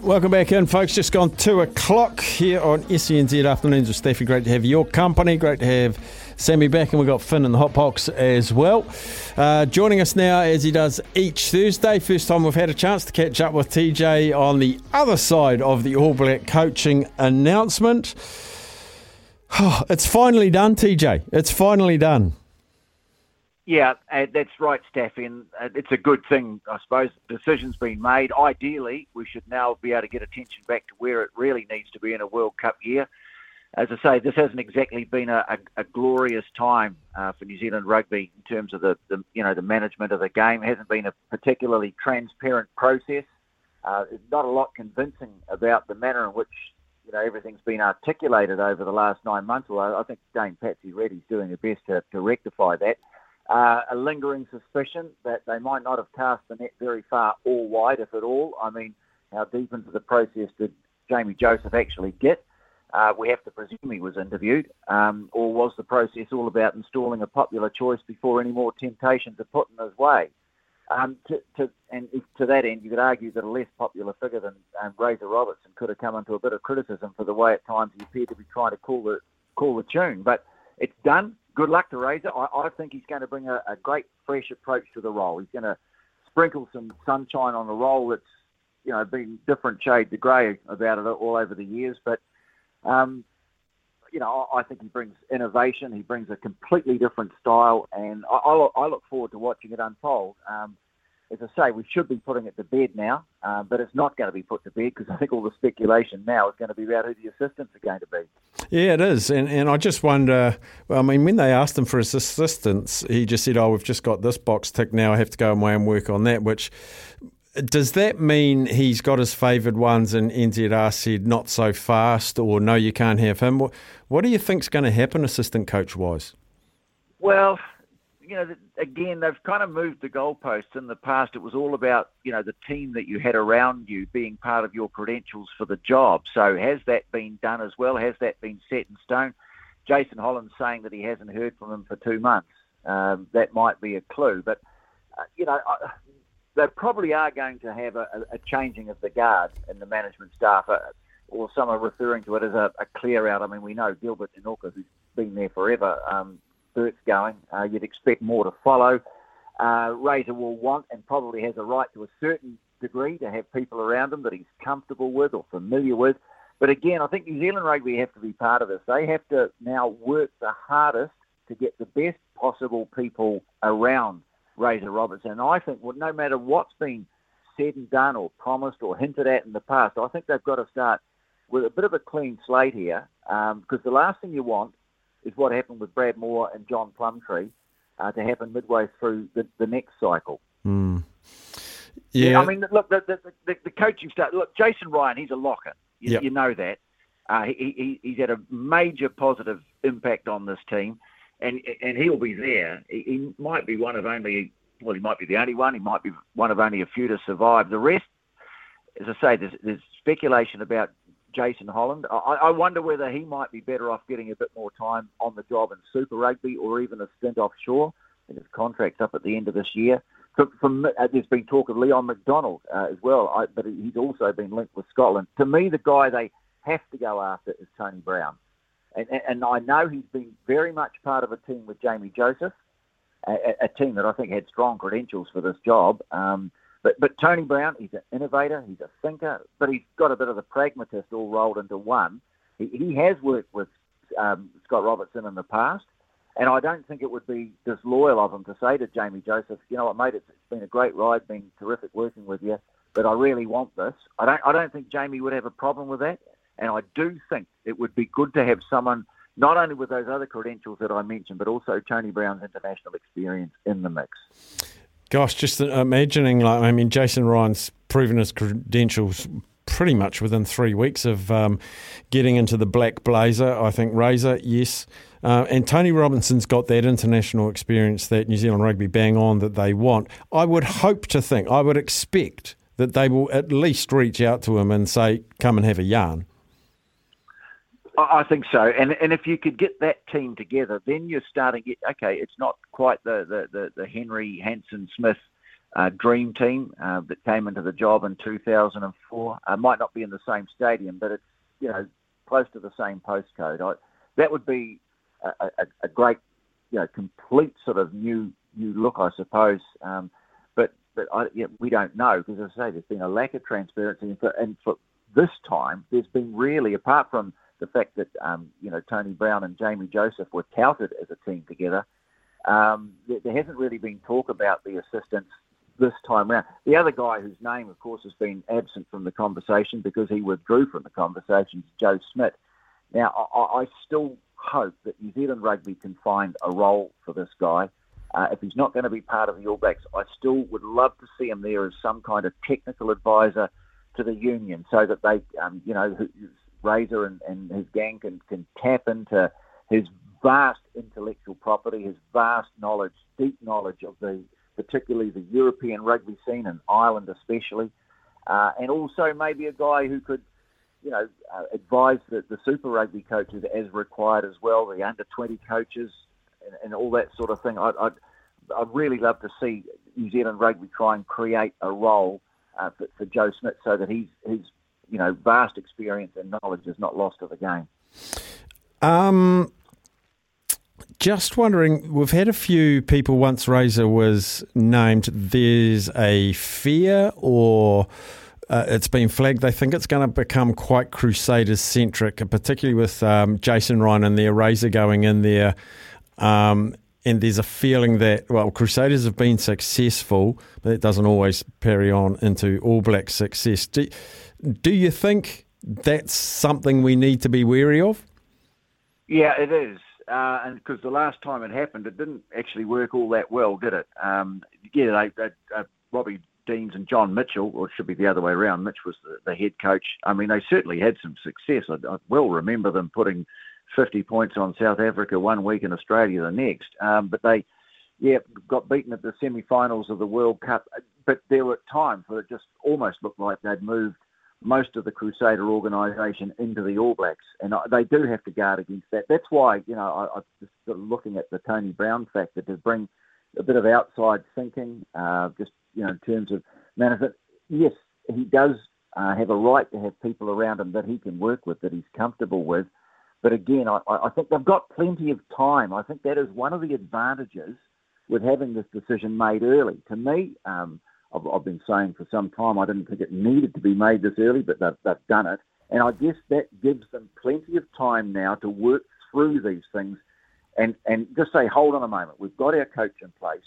Welcome back in, folks. Just gone two o'clock here on SENZ Afternoons with Staffy. Great to have your company. Great to have Sammy back, and we've got Finn in the hot box as well. Uh, joining us now, as he does each Thursday. First time we've had a chance to catch up with TJ on the other side of the All Black coaching announcement. Oh, it's finally done, TJ. It's finally done. Yeah, uh, that's right, Staffy, uh, it's a good thing, I suppose. The decision's been made. Ideally, we should now be able to get attention back to where it really needs to be in a World Cup year. As I say, this hasn't exactly been a, a, a glorious time uh, for New Zealand rugby in terms of the, the, you know the management of the game. It hasn't been a particularly transparent process. Uh, there's not a lot convincing about the manner in which you know everything's been articulated over the last nine months. Although I think Dame Patsy Reddy's doing her best to, to rectify that uh, a lingering suspicion that they might not have cast the net very far or wide, if at all. I mean, how deep into the process did Jamie Joseph actually get? Uh, we have to presume he was interviewed, um, or was the process all about installing a popular choice before any more temptations are put in his way? Um, to, to, and to that end, you could argue that a less popular figure than um, Razor Robertson could have come into a bit of criticism for the way at times he appeared to be trying to call the call the tune. But it's done good luck to Razor. I, I think he's going to bring a, a, great, fresh approach to the role. He's going to sprinkle some sunshine on a role that's, you know, been different shades of grey about it all over the years. But, um, you know, I, I think he brings innovation. He brings a completely different style, and I, I, look, I look forward to watching it unfold. Um, as I say, we should be putting it to bed now, uh, but it's not going to be put to bed because I think all the speculation now is going to be about who the assistants are going to be. Yeah, it is, and and I just wonder. Well, I mean, when they asked him for his assistants, he just said, "Oh, we've just got this box ticked now. I have to go away and work on that." Which does that mean he's got his favoured ones and NZR said not so fast, or no, you can't have him? What, what do you think's going to happen, assistant coach wise? Well, you know, again, they've kind of moved the goalposts. In the past, it was all about, you know, the team that you had around you being part of your credentials for the job. So has that been done as well? Has that been set in stone? Jason Holland's saying that he hasn't heard from him for two months. Um, that might be a clue. But, uh, you know, I, they probably are going to have a, a, changing of the guard in the management staff, uh, or some are referring to it as a, a clear out. I mean, we know Gilbert Enoka, who's been there forever, um, Bert's going. Uh, you'd expect more to follow. Uh, Razor will want and probably has a right to a certain degree to have people around him that he's comfortable with or familiar with. But again, I think New Zealand rugby have to be part of this. They have to now work the hardest to get the best possible people around Razor Robertson. And I think well, no matter what's been said and done or promised or hinted at in the past, I think they've got to start with a bit of a clean slate here because um, the last thing you want is what happened with Brad Mooar and John Plumtree uh, to happen midway through the, the next cycle. Mm. Yeah. yeah. I mean, look, the, the, the, the, coaching staff, look, Jason Ryan, he's a locker. You, yep. you know that. Uh, he, he, he's had a major positive impact on this team, and and he'll be there. He, he might be one of only, well, he might be the only one. He might be one of only a few to survive. The rest, as I say, there's, there's speculation about Jason Holland. I, I wonder whether he might be better off getting a bit more time on the job in Super Rugby or even a stint offshore. His contract's up at the end of this year. From uh, there's been talk of Leon MacDonald uh, as well, I, but he's also been linked with Scotland. To me, the guy they have to go after is Tony Brown, and, and, and I know he's been very much part of a team with Jamie Joseph, a, a team that I think had strong credentials for this job. Um, but but Tony Brown, he's an innovator, he's a thinker, but he's got a bit of the pragmatist all rolled into one. He, he has worked with um, Scott Robertson in the past, and I don't think it would be disloyal of him to say to Jamie Joseph, you know what, mate, it's, it's been a great ride, been terrific working with you, but I really want this. I don't I don't think Jamie would have a problem with that, and I do think it would be good to have someone not only with those other credentials that I mentioned, but also Tony Brown's international experience in the mix. Gosh, just imagining, like, I mean, Jason Ryan's proven his credentials pretty much within three weeks of um, getting into the black blazer. I think Razor, yes. Uh, and Tony Robinson's got that international experience that New Zealand rugby bang on that they want. I would hope to think, I would expect that they will at least reach out to him and say, come and have a yarn. I think so, and and if you could get that team together, then you're starting. It, okay, it's not quite the the the, the Henry Hansen Smith uh, dream team uh, that came into the job in 2004. Uh, might not be in the same stadium, but it's you know close to the same postcode. I, that would be a, a, a, great, you know, complete sort of new new look, I suppose. Um, but but I, we don't know because as I say, there's been a lack of transparency, and for, and for this time, there's been really apart from the fact that um, you know Tony Brown and Jamie Joseph were touted as a team together. Um, there, there hasn't really been talk about the assistants this time round. The other guy whose name, of course, has been absent from the conversation because he withdrew from the conversation is Joe Schmidt. Now, I, I still hope that New Zealand Rugby can find a role for this guy. Uh, if he's not going to be part of the All Blacks, I still would love to see him there as some kind of technical advisor to the union so that they, um, you know, Razor and, and his gang can, can tap into his vast intellectual property, his vast knowledge, deep knowledge of the particularly the European rugby scene and Ireland especially, uh, and also maybe a guy who could, you know, uh, advise the, the Super Rugby coaches as required as well, the under 20 coaches, and, and all that sort of thing. I'd, I'd, I'd, really love to see New Zealand Rugby try and create a role uh, for, for Joe Schmidt so that he's, his, you know, vast experience and knowledge is not lost to the game. Um, just wondering, we've had a few people once Razor was named. There's a fear, or uh, it's been flagged. They think it's going to become quite Crusaders centric, particularly with um, Jason Ryan and their Razor going in there. Um, and there's a feeling that well, Crusaders have been successful, but it doesn't always carry on into All Black success. Do, do you think that's something we need to be wary of? Yeah, it is uh, and because the last time it happened, it didn't actually work all that well, did it? Um, yeah, they, they, uh, Robbie Deans and John Mitchell, or it should be the other way around. Mitch was the, the head coach. I mean, they certainly had some success. I, I well remember them putting 50 points on South Africa one week and Australia the next. Um, but they, yeah, got beaten at the semi-finals of the World Cup. But there were times where it just almost looked like they'd moved most of the Crusader organisation into the All Blacks, and they do have to guard against that. That's why you know I, I just sort of looking at the Tony Brown factor to bring a bit of outside thinking, uh, just you know in terms of management. Yes, he does uh, have a right to have people around him that he can work with, that he's comfortable with. But again, I, I think they've got plenty of time. I think that is one of the advantages with having this decision made early. To me. Um, I've, I've, been saying for some time I didn't think it needed to be made this early, but they've, they've done it. And I guess that gives them plenty of time now to work through these things and, and just say, hold on a moment, we've got our coach in place,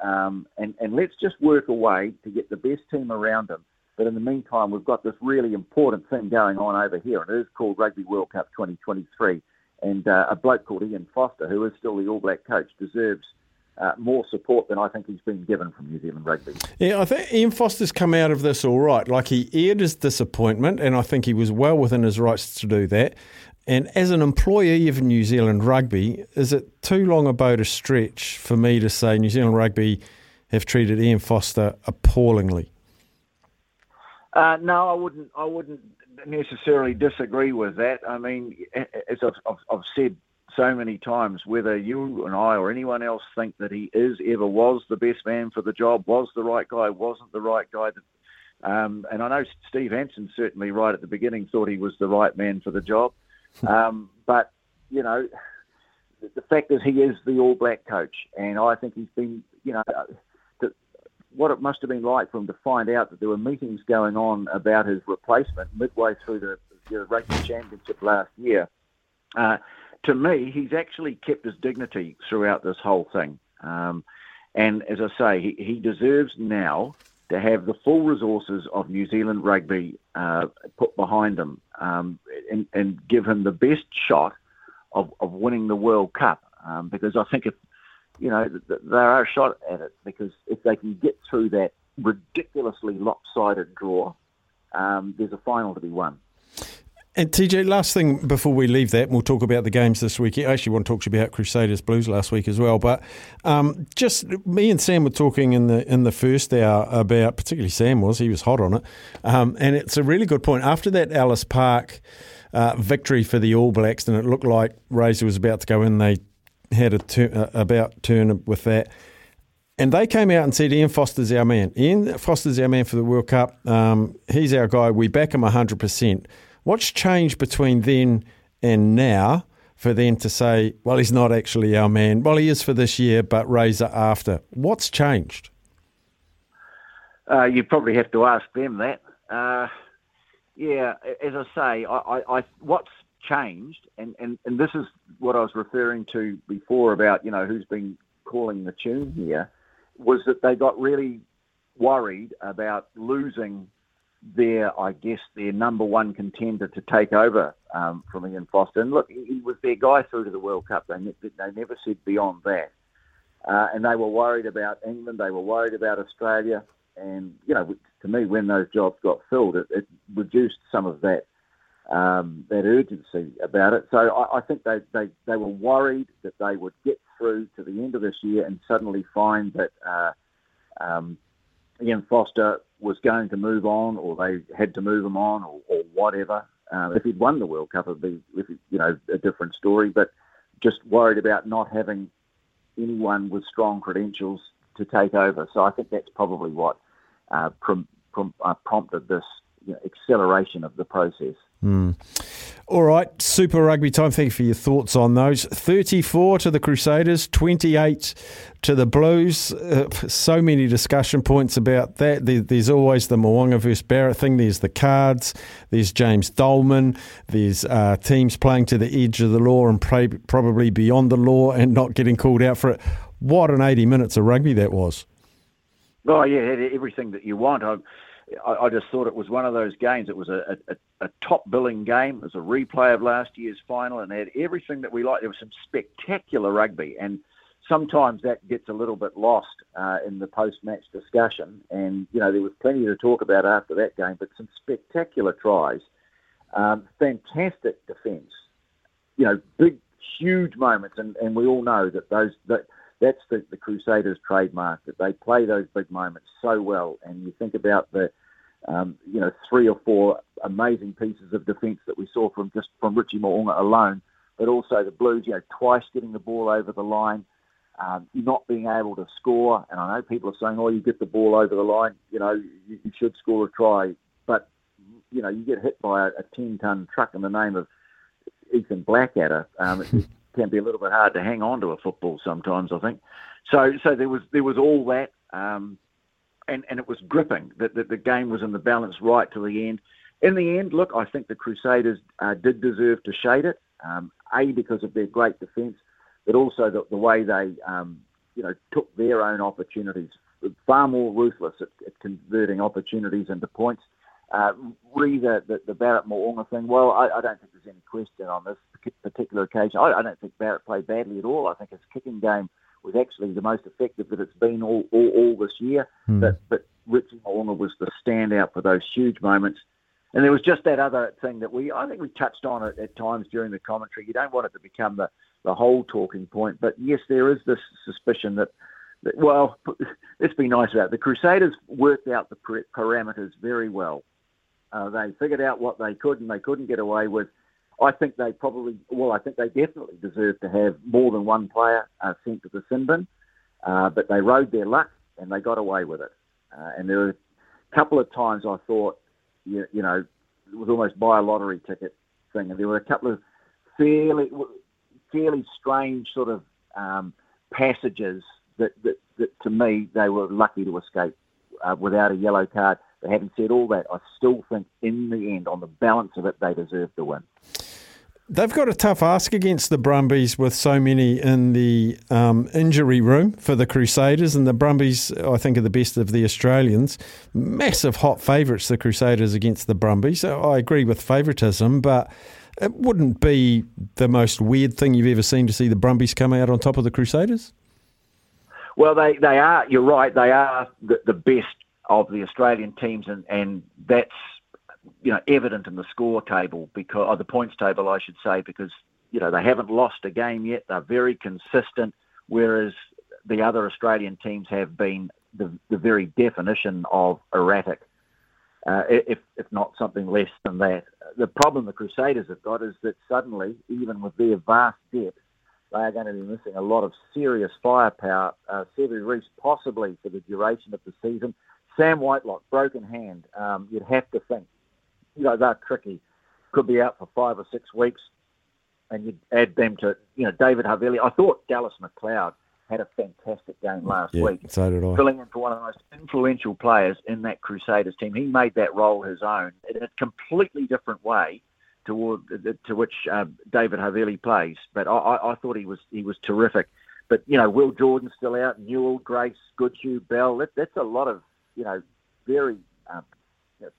um, and, and let's just work away to get the best team around him. But in the meantime, we've got this really important thing going on over here, and it is called Rugby World Cup 2023. And uh, a bloke called Ian Foster, who is still the All Black coach, deserves uh, more support than I think he's been given from New Zealand rugby. Yeah, I think Ian Foster's come out of this all right. Like he aired his disappointment, and I think he was well within his rights to do that. And as an employee of New Zealand rugby, is it too long a boat a stretch for me to say New Zealand rugby have treated Ian Foster appallingly? Uh, no, I wouldn't. I wouldn't necessarily disagree with that. I mean, as I've, I've, I've said so many times, whether you and I or anyone else think that he is, ever was the best man for the job, was the right guy, wasn't the right guy. Um, and I know Steve Hansen certainly right at the beginning thought he was the right man for the job. Um, but, you know, the, fact is he is the All Black coach. And I think he's been, you know, to, what it must have been like for him to find out that there were meetings going on about his replacement midway through the, the rugby championship last year. Uh, to me, he's actually kept his dignity throughout this whole thing. Um, and as I say, he, he, deserves now to have the full resources of New Zealand rugby uh, put behind him um, and, and, give him the best shot of, of winning the World Cup. Um, because I think if you know they are a shot at it, because if they can get through that ridiculously lopsided draw, um, there's a final to be won. And TJ, last thing before we leave that, we'll talk about the games this week. I actually want to talk to you about Crusaders Blues last week as well. But um, just me and Sam were talking in the in the first hour about, particularly Sam was, he was hot on it, um, and it's a really good point. After that Ellis Park uh, victory for the All Blacks, and it looked like Razor was about to go in, they had a turn, uh, about turn with that. And they came out and said, Ian Foster's our man. Ian Foster's our man for the World Cup. Um, he's our guy. We back him 100%. What's changed between then and now for them to say, well, he's not actually our man? Well, he is for this year, but Razor after. What's changed? Uh, you probably have to ask them that. Uh, yeah, as I say, I, I, I, what's changed, and, and, and this is what I was referring to before about, you know, who's been calling the tune here, was that they got really worried about losing their, I guess, their number one contender to take over um, from Ian Foster. And look, he was their guy through to the World Cup. They, they never said beyond that. Uh, and they were worried about England. They were worried about Australia. And, you know, to me, when those jobs got filled, it, it reduced some of that um, that urgency about it. So I, I think they, they, they were worried that they would get through to the end of this year and suddenly find that uh, um, Ian Foster was going to move on, or they had to move him on, or, or whatever. Um, if he'd won the World Cup, it'd be you know a different story. But just worried about not having anyone with strong credentials to take over. So I think that's probably what uh, prom- prom- uh, prompted this you know, acceleration of the process. Mm. All right, Super Rugby time. Thank you for your thoughts on those. 34 to the Crusaders, 28 to the Blues. Uh, so many discussion points about that. There, there's always the Mo'unga versus Barrett thing. There's the cards. There's James Dolman. There's uh, teams playing to the edge of the law and pray, probably beyond the law and not getting called out for it. What an 80 minutes of rugby that was. Oh, yeah, everything that you want. I, I, I, just thought it was one of those games. It was a, a, a, top billing game. It was a replay of last year's final and had everything that we liked. There was some spectacular rugby, and sometimes that gets a little bit lost uh, in the post-match discussion. And you know there was plenty to talk about after that game, but some spectacular tries, um, fantastic defence. You know, big, huge moments, and, and we all know that those that that's the, the Crusaders' trademark that they play those big moments so well. And you think about the, um, you know, three or four amazing pieces of defence that we saw from just from Richie Mo'unga alone, but also the Blues, you know, twice getting the ball over the line, um, not being able to score. And I know people are saying, "Oh, you get the ball over the line, you know, you, you should score a try," but you know, you get hit by a, a ten-ton truck in the name of Ethan Blackadder. Um, can be a little bit hard to hang on to a football sometimes. I think. So so there was there was all that, um, and and it was gripping. That the, the game was in the balance right to the end. In the end, look, I think the Crusaders uh, did deserve to shade it. Um, a because of their great defence, but also the, the way they um, you know took their own opportunities. Far more ruthless at, at converting opportunities into points. Uh, re the, the, the Barrett Mo'unga thing, well, I, I, don't think there's any question on this particular occasion. I, I, don't think Barrett played badly at all. I think his kicking game was actually the most effective that it's been all, all, all this year. Mm. But, but Richie Mo'unga was the standout for those huge moments. And there was just that other thing that we, I think we touched on it at times during the commentary. You don't want it to become the, the whole talking point. But yes, there is this suspicion that well, let's be nice about it. The Crusaders worked out the parameters very well. Uh, they figured out what they could and they couldn't get away with. I think they probably, well, I think they definitely deserve to have more than one player uh, sent to the sin bin, uh, but they rode their luck and they got away with it. Uh, and there were a couple of times I thought, you, you know, it was almost buy a lottery ticket thing, and there were a couple of fairly, fairly strange sort of um, passages that, that, that, to me, they were lucky to escape uh, without a yellow card. But having said all that, I still think in the end, on the balance of it, they deserve to win. They've got a tough ask against the Brumbies with so many in the um, injury room for the Crusaders. And the Brumbies, I think, are the best of the Australians. Massive hot favourites, the Crusaders against the Brumbies. I agree with favouritism, but it wouldn't be the most weird thing you've ever seen to see the Brumbies come out on top of the Crusaders. Well, they, they are, you're right, they are the, the best of the Australian teams, and, and that's you know, evident in the score table because, or the points table, I should say, because you know they haven't lost a game yet. They're very consistent, whereas the other Australian teams have been the, the very definition of erratic, uh, if if not something less than that. The problem the Crusaders have got is that suddenly, even with their vast depth, they are going to be missing a lot of serious firepower. Uh, Sevu Reece possibly for the duration of the season. Sam Whitelock, broken hand. Um, you'd have to think you know, they're tricky. Could be out for five or six weeks, and you'd add them to, you know, David Havili. I thought Dallas McLeod had a fantastic game last yeah, week. So did I. Filling in for one of the most influential players in that Crusaders team. He made that role his own in a completely different way toward to which uh, David Havili plays. But I, I thought he was he was terrific. But you know, Will Jordan still out, Newell, Grace, Goodhue, Bell. That, that's a lot of you know very um,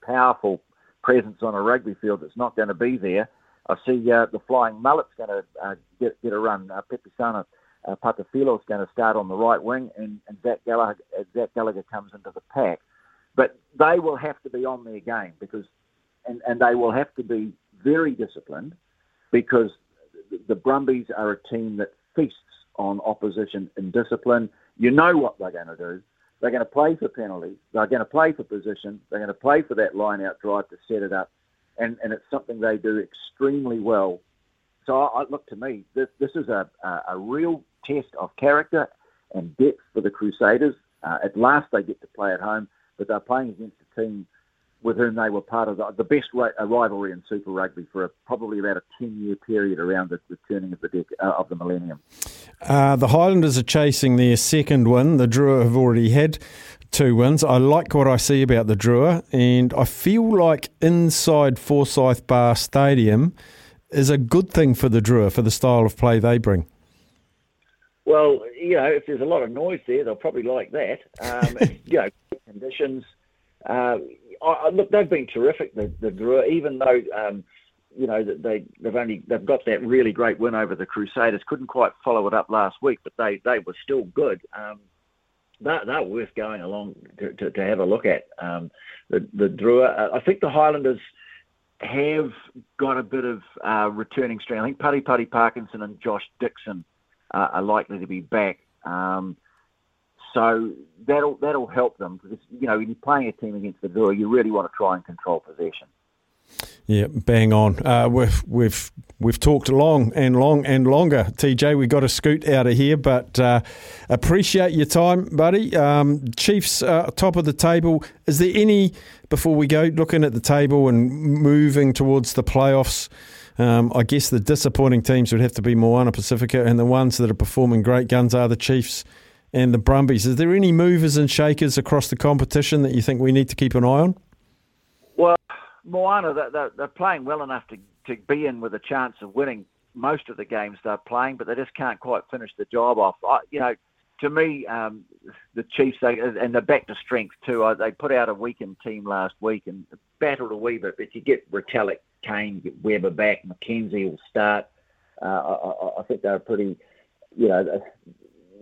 powerful presence on a rugby field that's not going to be there. I see uh, the Flying Mullet's going to uh, get, get a run. Uh, Pepesana uh, Patafilo's going to start on the right wing, and, and Zach, Gallagher, uh, Zach Gallagher comes into the pack. But they will have to be on their game because, and, and they will have to be very disciplined because the Brumbies are a team that feasts on opposition and discipline. You know what they're going to do. They're going to play for penalties. They're going to play for position. They're going to play for that line out drive to set it up. And, and it's something they do extremely well. So I, I look to me, this, this is a, a, a, real test of character and depth for the Crusaders. Uh, at last, they get to play at home, but they're playing against a team with whom they were part of the, the best ra- rivalry in Super Rugby for a, probably about a 10 year period around the, the turning of the, dec- uh, of the millennium. Uh, the Highlanders are chasing their second win. The Drua have already had two wins. I like what I see about the Drua, and I feel like inside Forsyth Bar Stadium is a good thing for the Drua for the style of play they bring. Well, you know, if there's a lot of noise there, they'll probably like that. Um, you know, conditions. Uh, I, look, they've been terrific. The, the even though um, you know they they've only they've got that really great win over the Crusaders. Couldn't quite follow it up last week, but they they were still good. Um, they're, they're worth going along to, to, to have a look at. Um, the the Drua, uh, I think the Highlanders have got a bit of uh, returning strength. I think Pari Pari Parkinson and Josh Dickson uh, are likely to be back. Um, so that'll that'll help them because you know when you're playing a team against the Drua, you really want to try and control possession. Yeah, bang on. Uh, we've we've we've talked long and long and longer. TJ, we got to scoot out of here, but uh, appreciate your time, buddy. Um, Chiefs uh, top of the table. Is there any before we go looking at the table and moving towards the playoffs? Um, I guess the disappointing teams would have to be Moana Pacifica, and the ones that are performing great guns are the Chiefs and the Brumbies. Is there any movers and shakers across the competition that you think we need to keep an eye on? Well, Moana, they're, playing well enough to, to be in with a chance of winning most of the games they're playing, but they just can't quite finish the job off. I, you know, to me, um, the Chiefs, they, and they're back to strength too. They put out a weakened team last week and battled a wee bit, but you get Retallick, Cane, you get Weber back, McKenzie will start. Uh, I, I, think they're pretty, you know,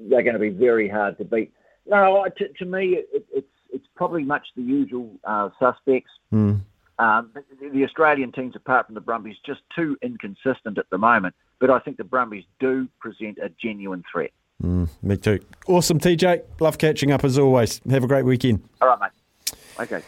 they're going to be very hard to beat. No, to, to me, it, it's it's probably much the usual uh, suspects. Mm. Um, the, the Australian teams, apart from the Brumbies, just too inconsistent at the moment. But I think the Brumbies do present a genuine threat. Mm, me too. Awesome, TJ. Love catching up as always. Have a great weekend. All right, mate. Okay.